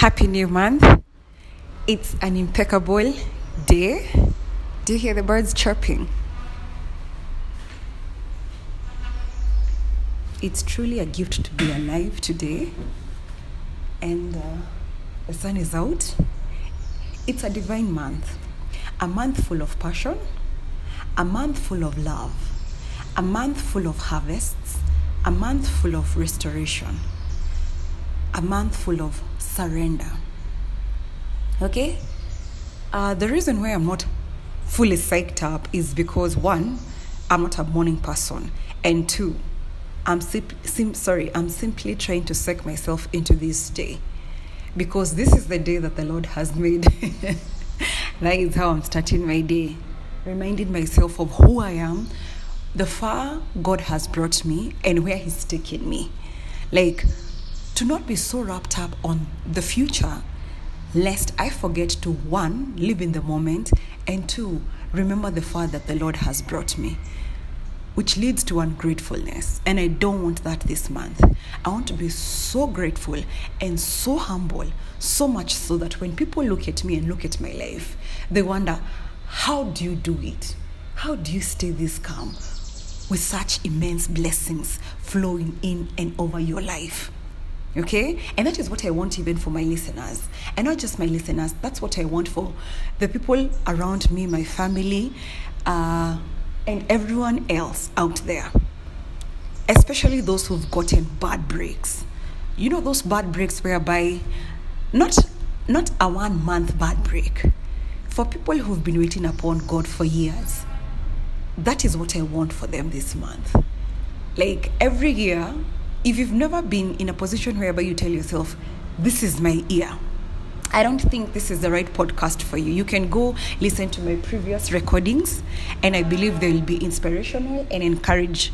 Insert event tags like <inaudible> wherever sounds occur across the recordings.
Happy new month. It's an impeccable day. Do you hear the birds chirping? It's truly a gift to be alive today. And uh, the sun is out. It's a divine month. A month full of passion, a month full of love, a month full of harvests, a month full of restoration, a month full of surrender. Okay? Uh, the reason why I'm not fully psyched up is because one, I'm not a morning person, and two, I'm sim- sim- sorry, I'm simply trying to psych myself into this day because this is the day that the Lord has made. <laughs> that is how I'm starting my day, reminding myself of who I am, the far God has brought me, and where He's taken me. Like, to not be so wrapped up on the future, lest I forget to one, live in the moment, and two, remember the far that the Lord has brought me, which leads to ungratefulness. And I don't want that this month. I want to be so grateful and so humble, so much so that when people look at me and look at my life, they wonder, how do you do it? How do you stay this calm with such immense blessings flowing in and over your life? Okay? And that is what I want even for my listeners. And not just my listeners, that's what I want for the people around me, my family, uh, and everyone else out there. Especially those who've gotten bad breaks. You know those bad breaks whereby not not a one month bad break. For people who've been waiting upon God for years, that is what I want for them this month. Like every year, if you've never been in a position wherever you tell yourself, This is my ear. I don't think this is the right podcast for you. You can go listen to my previous recordings, and I believe they will be inspirational and encourage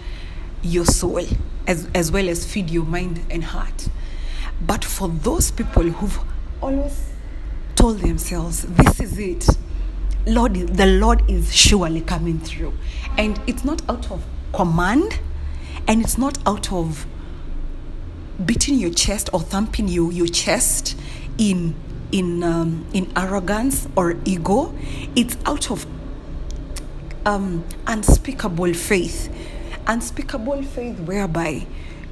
your soul as, as well as feed your mind and heart. But for those people who've always told themselves, This is it. Lord, the Lord is surely coming through. And it's not out of command and it's not out of beating your chest or thumping you, your chest in in um, in arrogance or ego. It's out of um, unspeakable faith, unspeakable faith whereby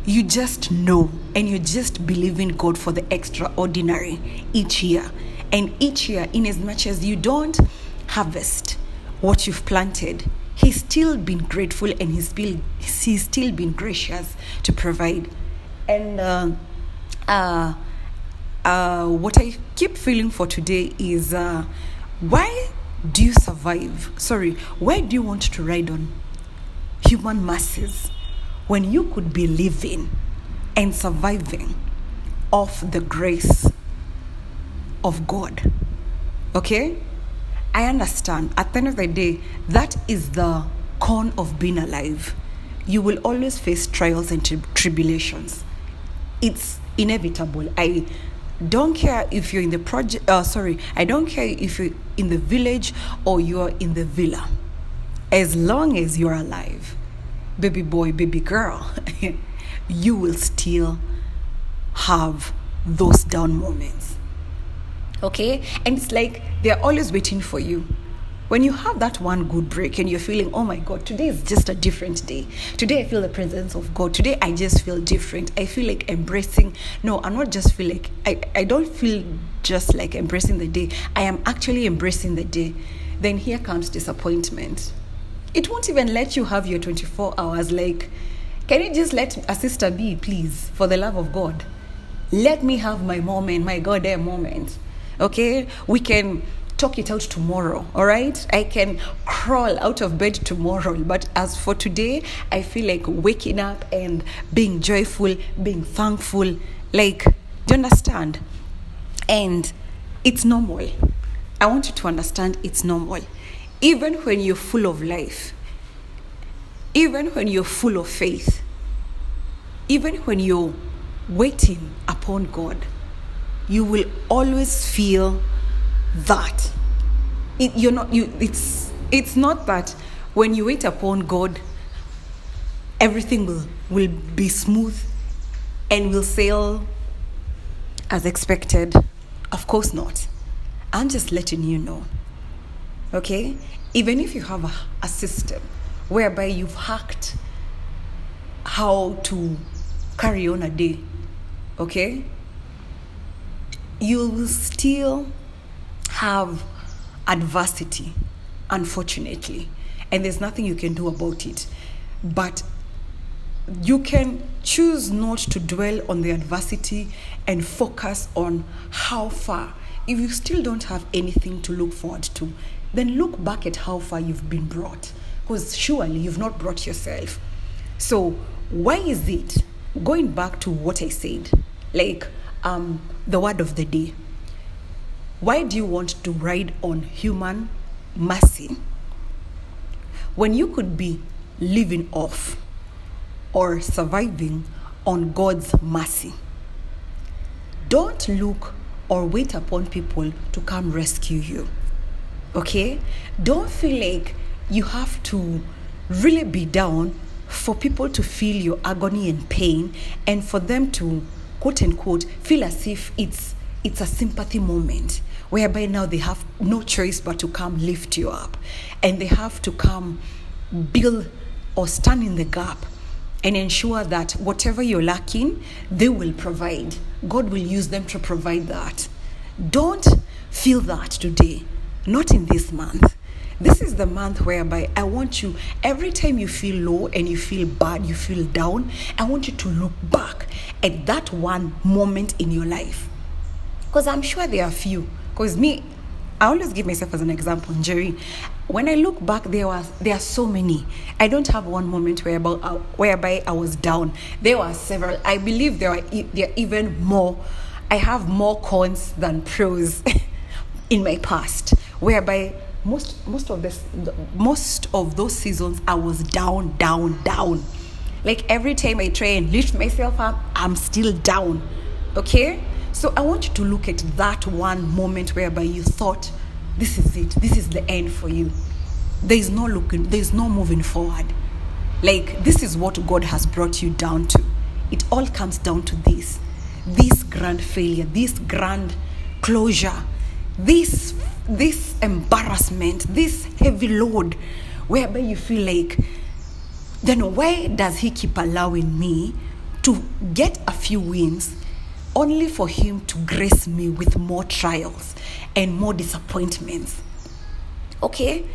you just know and you just believe in God for the extraordinary each year, and each year, in as much as you don't harvest what you've planted. He's still been grateful and he's, still he's still been gracious to provide and uh, uh, uh, what I keep feeling for today is uh, why do you survive? Sorry, why do you want to ride on human masses when you could be living and surviving off the grace of God? Okay? I understand. At the end of the day, that is the con of being alive. You will always face trials and tri- tribulations it's inevitable. I don't care if you're in the project, uh, sorry, I don't care if you're in the village or you're in the villa. As long as you're alive, baby boy, baby girl, <laughs> you will still have those down moments. Okay? And it's like they're always waiting for you when you have that one good break and you're feeling, oh my God, today is just a different day. Today I feel the presence of God. Today I just feel different. I feel like embracing. No, I'm not just feel like, I, I don't feel just like embracing the day. I am actually embracing the day. Then here comes disappointment. It won't even let you have your 24 hours. Like, can you just let a sister be, please, for the love of God? Let me have my moment, my goddamn eh, moment. Okay? We can talk it out tomorrow, all right? I can crawl out of bed tomorrow, <laughs> but as for today, I feel like waking up and being joyful, being thankful. Like, do you understand? And it's normal. I want you to understand it's normal. Even when you're full of life, even when you're full of faith, even when you're waiting upon God, you will always feel that it, you're not you it's it's not that when you wait upon god everything will will be smooth and will sail as expected Of course not. I'm just letting you know. Okay? Even if you have a, a system whereby you've hacked how to carry on a day, okay? You will still have adversity, unfortunately, and there's nothing you can do about it. But you can choose not to dwell on the adversity and focus on how far. If you still don't have anything to look forward to, then look back at how far you've been brought. Because surely you've not brought yourself. So, why is it, going back to what I said, like um, the word of the day, why do you want to ride on human mercy when you could be living off or surviving on God's mercy? Don't look or wait upon people to come rescue you. Okay? Don't feel like you have to really be down for people to feel your agony and pain and for them to quote unquote feel as if it's it's a sympathy moment whereby now they have no choice but to come lift you up and they have to come build or stand in the gap and ensure that whatever you're lacking, they will provide. God will use them to provide that. Don't feel that today, not in this month. This is the month whereby I want you, every time you feel low and you feel bad, you feel down, I want you to look back at that one moment in your life. Because I'm sure there are few. Because me, I always give myself as an example, Njeri. When I look back, there was there are so many. I don't have one moment whereby uh, whereby I was down. There were several. I believe there are there are even more. I have more cons than pros <laughs> in my past, whereby most most of this most of those seasons I was down, down, down. Like every time I try and lift myself up, I'm still down. Okay? So I want you to look at that one moment whereby you thought, this is it, this is the end for you. There is no looking, there is no moving forward. Like this is what God has brought you down to. It all comes down to this this grand failure, this grand closure, this this embarrassment, this heavy load, whereby you feel like, then why does he keep allowing me to get a few wins only for him to grace me with more trials and more disappointments. Okay?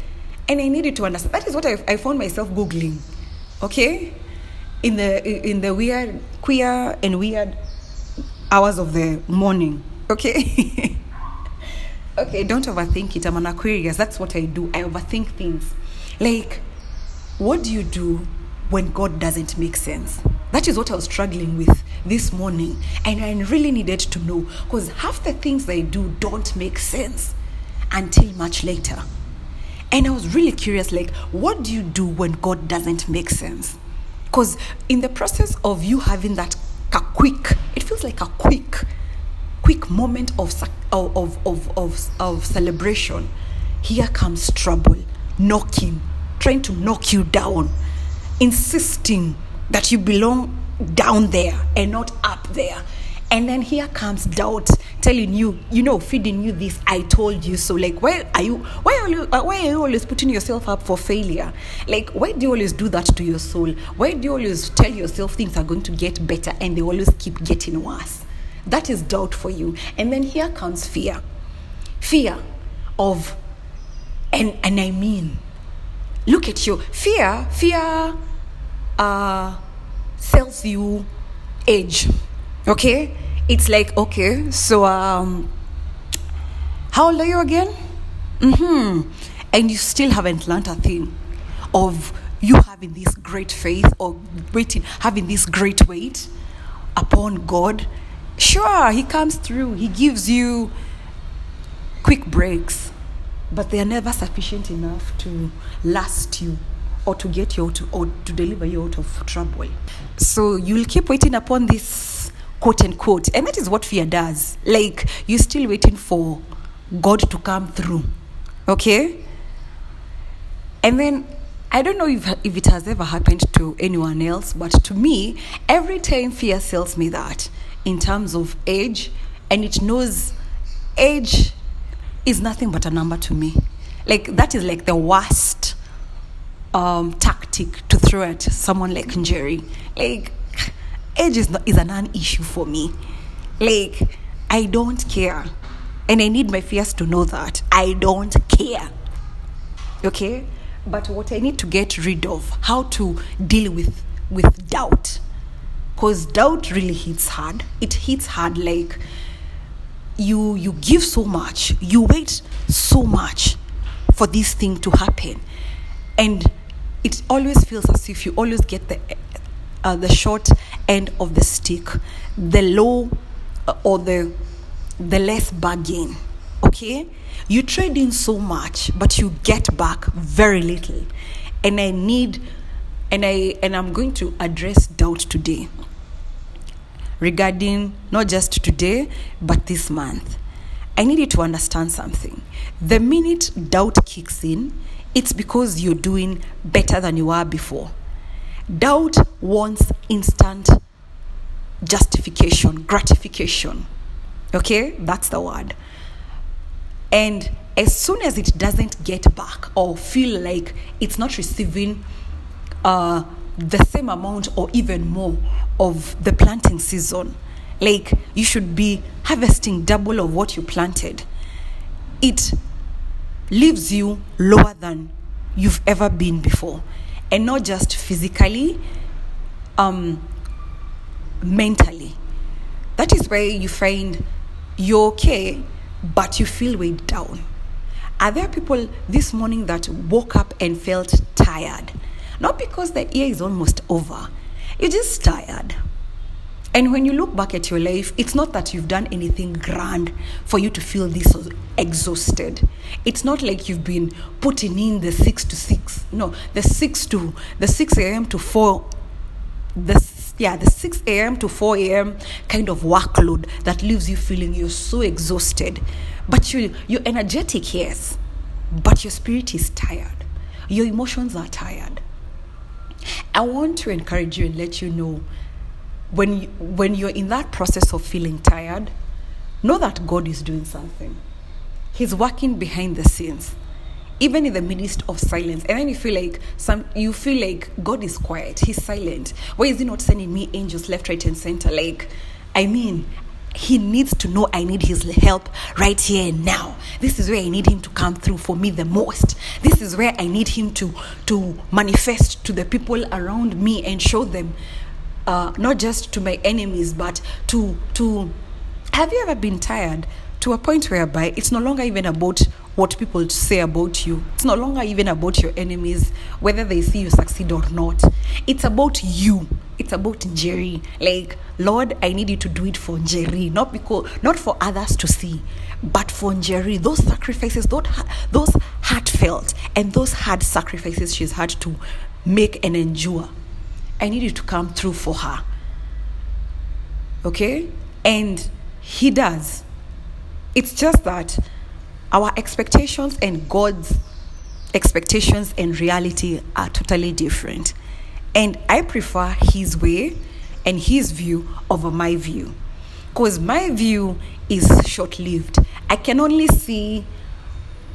And I needed to understand. That is what I, I found myself Googling. Okay? In the in the weird queer and weird hours of the morning. Okay? <laughs> okay, don't overthink it. I'm an Aquarius. That's what I do. I overthink things. Like, what do you do when God doesn't make sense? That is what I was struggling with this morning. And I really needed to know because half the things I do don't make sense until much later. And I was really curious like, what do you do when God doesn't make sense? Because in the process of you having that a quick, it feels like a quick, quick moment of, of, of, of, of celebration. Here comes trouble, knocking, trying to knock you down, insisting that you belong down there and not up there. And then here comes doubt telling you, you know, feeding you this I told you so. Like, why are you why are you why are you always putting yourself up for failure? Like, why do you always do that to your soul? Why do you always tell yourself things are going to get better and they always keep getting worse? That is doubt for you. And then here comes fear. Fear of and and I mean, look at you. Fear, fear uh sells you age. Okay? It's like, okay, so um how old are you again? Mm-hmm. And you still haven't learned a thing of you having this great faith or waiting, having this great weight upon God. Sure, He comes through, He gives you quick breaks, but they are never sufficient enough to last you or to get you out or to deliver you out of trouble. So you'll keep waiting upon this quote unquote, and that is what fear does. Like you're still waiting for God to come through. Okay? And then I don't know if, if it has ever happened to anyone else, but to me, every time fear tells me that in terms of age, and it knows age is nothing but a number to me. Like that is like the worst um, tactic to throw at someone like Njeri. Like age is not, is a non-issue for me. Like I don't care, and I need my fears to know that I don't care. Okay, but what I need to get rid of, how to deal with with doubt, because doubt really hits hard. It hits hard like you you give so much, you wait so much for this thing to happen, and it always feels as if you always get the uh, the short end of the stick, the low uh, or the the less bargain. Okay, you trade in so much, but you get back very little, and I need, and I and I'm going to address doubt today regarding not just today but this month. I need you to understand something. The minute doubt kicks in, it's because you're doing better than you were before. Doubt wants instant justification, gratification. Okay, that's the word. And as soon as it doesn't get back or feel like it's not receiving uh, the same amount or even more of the planting season, like you should be harvesting double of what you planted, it leaves you lower than you've ever been before. And not just physically, um, mentally. That is where you find you're okay, but you feel weighed down. Are there people this morning that woke up and felt tired? Not because the year is almost over, you're just tired. And when you look back at your life, it's not that you've done anything grand for you to feel this exhausted. It's not like you've been putting in the six to six. No, the six to the six a.m. to four, the yeah, the six a.m. to four a.m. kind of workload that leaves you feeling you're so exhausted. But you you're energetic, yes, but your spirit is tired. Your emotions are tired. I want to encourage you and let you know when you, when you're in that process of feeling tired, know that God is doing something. He's working behind the scenes, even in the midst of silence. And then you feel like some you feel like God is quiet, He's silent. Why is He not sending me angels left, right, and center? Like, I mean, he needs to know I need his help right here and now. This is where I need him to come through for me the most. This is where I need him to to manifest to the people around me and show them uh, not just to my enemies, but to to. Have you ever been tired to a point whereby it's no longer even about what people say about you? It's no longer even about your enemies, whether they see you succeed or not. It's about you. It's about Njeri. Like, Lord, I need you to do it for Njeri, not because not for others to see, but for Njeri. Those sacrifices, those those heartfelt and those hard sacrifices she's had to make and endure. I need you to come through for her. Okay? And he does. It's just that our expectations and God's expectations and reality are totally different. And I prefer his way and his view over my view. Because my view is short lived. I can only see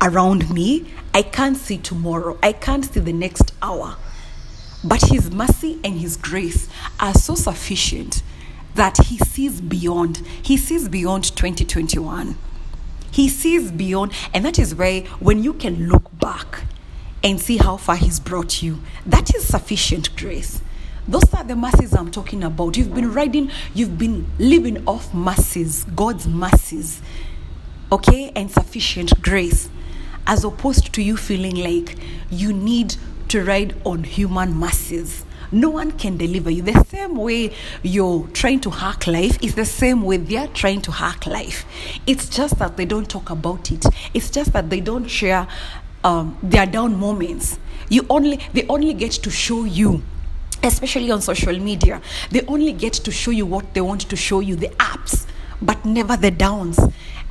around me, I can't see tomorrow, I can't see the next hour. But His mercy and His grace are so sufficient that He sees beyond. He sees beyond 2021. He sees beyond, and that is why when you can look back and see how far He's brought you, that is sufficient grace. Those are the mercies I'm talking about. You've been riding, you've been living off mercies, God's mercies, okay, and sufficient grace, as opposed to you feeling like you need to ride on human masses. No one can deliver you. The same way you're trying to hack life is the same way they're trying to hack life. It's just that they don't talk about it. It's just that they don't share um, their down moments. You only they only get to show you especially on social media they only get to show you what they want to show you the ups but never the downs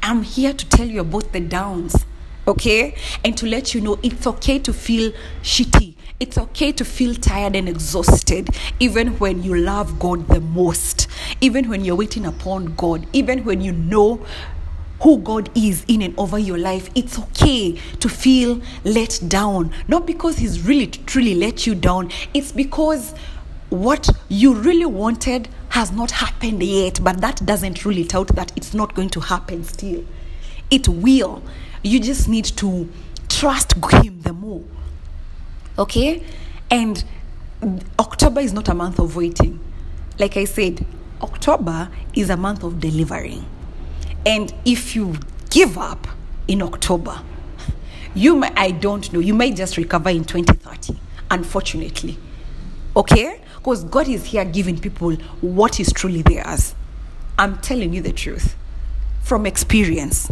i'm here to tell you about the downs okay? And to let you know it's okay to feel shitty. It's okay to feel tired and exhausted, even when you love God the most, even when you're waiting upon God, even when you know who God is in and over your life, it's okay to feel let down. Not because He's really truly let you down, it's because what you really wanted has not happened yet, but that doesn't rule it out that it's not going to happen still. It will. You just need to trust Him the more. Okay? And October is not a month of waiting. Like I said, October is a month of delivering. And if you give up in October, you may, I don't know, you may just recover in 2030, unfortunately. Okay? Because God is here giving people what is truly theirs. I'm telling you the truth from experience,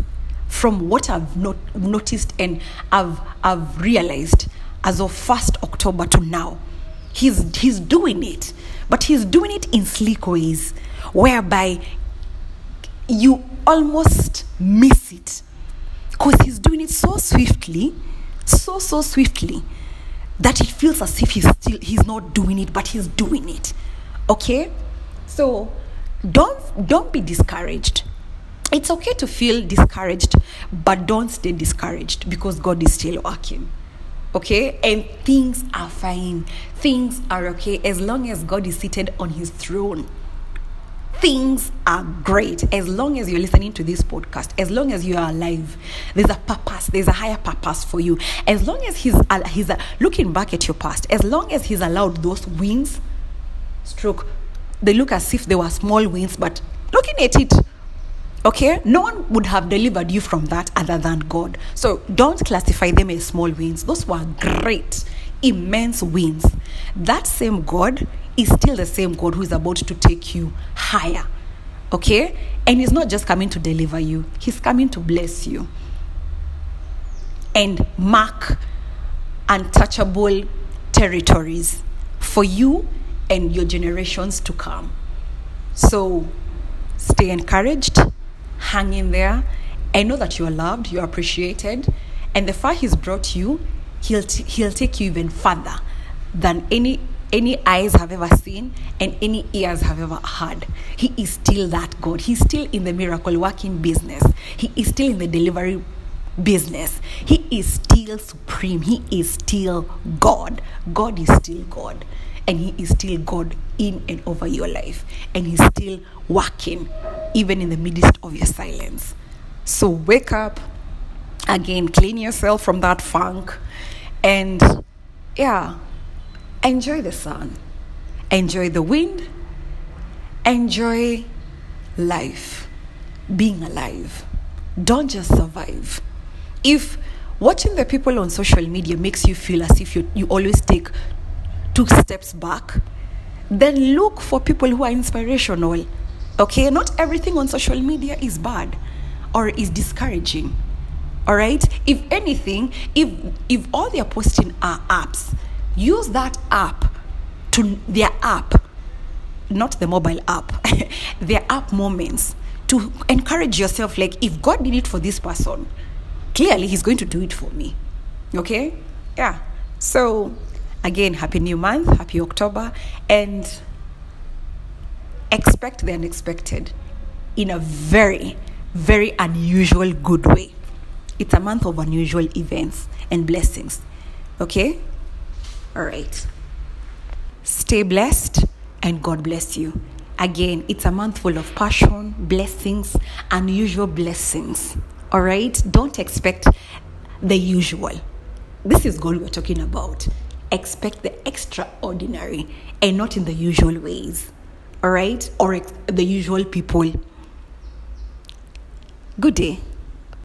from what I've not noticed and I've, I've realized as of 1st October to now. He's, he's doing it, but he's doing it in sleek ways whereby you almost miss it. Because he's doing it so swiftly, so, so swiftly that it feels as if he's still he's not doing it but he's doing it. Okay? So don't don't be discouraged it's okay to feel discouraged but don't stay discouraged because god is still working. Okay? And things are fine. Things are okay as long as god is seated on his throne. Things are great. As long as you're listening to this podcast as long as you are alive there's a purpose there's a higher purpose for you. As long as he's he's uh, looking back at your past as long as he's allowed those wins stroke they look as if they were small wins but looking at it okay? No one would have delivered you from that other than god. So don't classify them as small wins. Those were great immense wins. That same god is still the same God who is about to take you higher. Okay? And He's not just coming to deliver you, He's coming to bless you. And mark untouchable territories for you and your generations to come. So stay encouraged, hang in there, and know that you are loved, you are appreciated, and the far He's brought you, He'll, t- he'll take you even further than any any eyes have ever seen and any ears have ever heard. He is still that God. He's still in the miracle working business. He is still in the delivery business. He is still supreme. He is still God. God is still God. And He is still God in and over your life. And He's still working, even in the midst of your silence. So wake up, again, clean yourself from that funk, and yeah, enjoy the sun, enjoy the wind, enjoy life, being alive. Don't just survive. If watching the people on social media makes you feel as if you, you always take two steps back, then look for people who are inspirational. Okay, not everything on social media is bad or is discouraging. All right, if anything, if if all they're posting are apps use that app to their app not the mobile app <laughs> their app moments to encourage yourself like if god did it for this person clearly he's going to do it for me okay yeah so again happy new month happy october and expect the unexpected in a very very unusual good way it's a month of unusual events and blessings okay all right. Stay blessed and God bless you. Again, it's a month full of passion, blessings, unusual blessings. All right? Don't expect the usual. This is God we're talking about. Expect the extraordinary and not in the usual ways. All right? Or the usual people. Good day.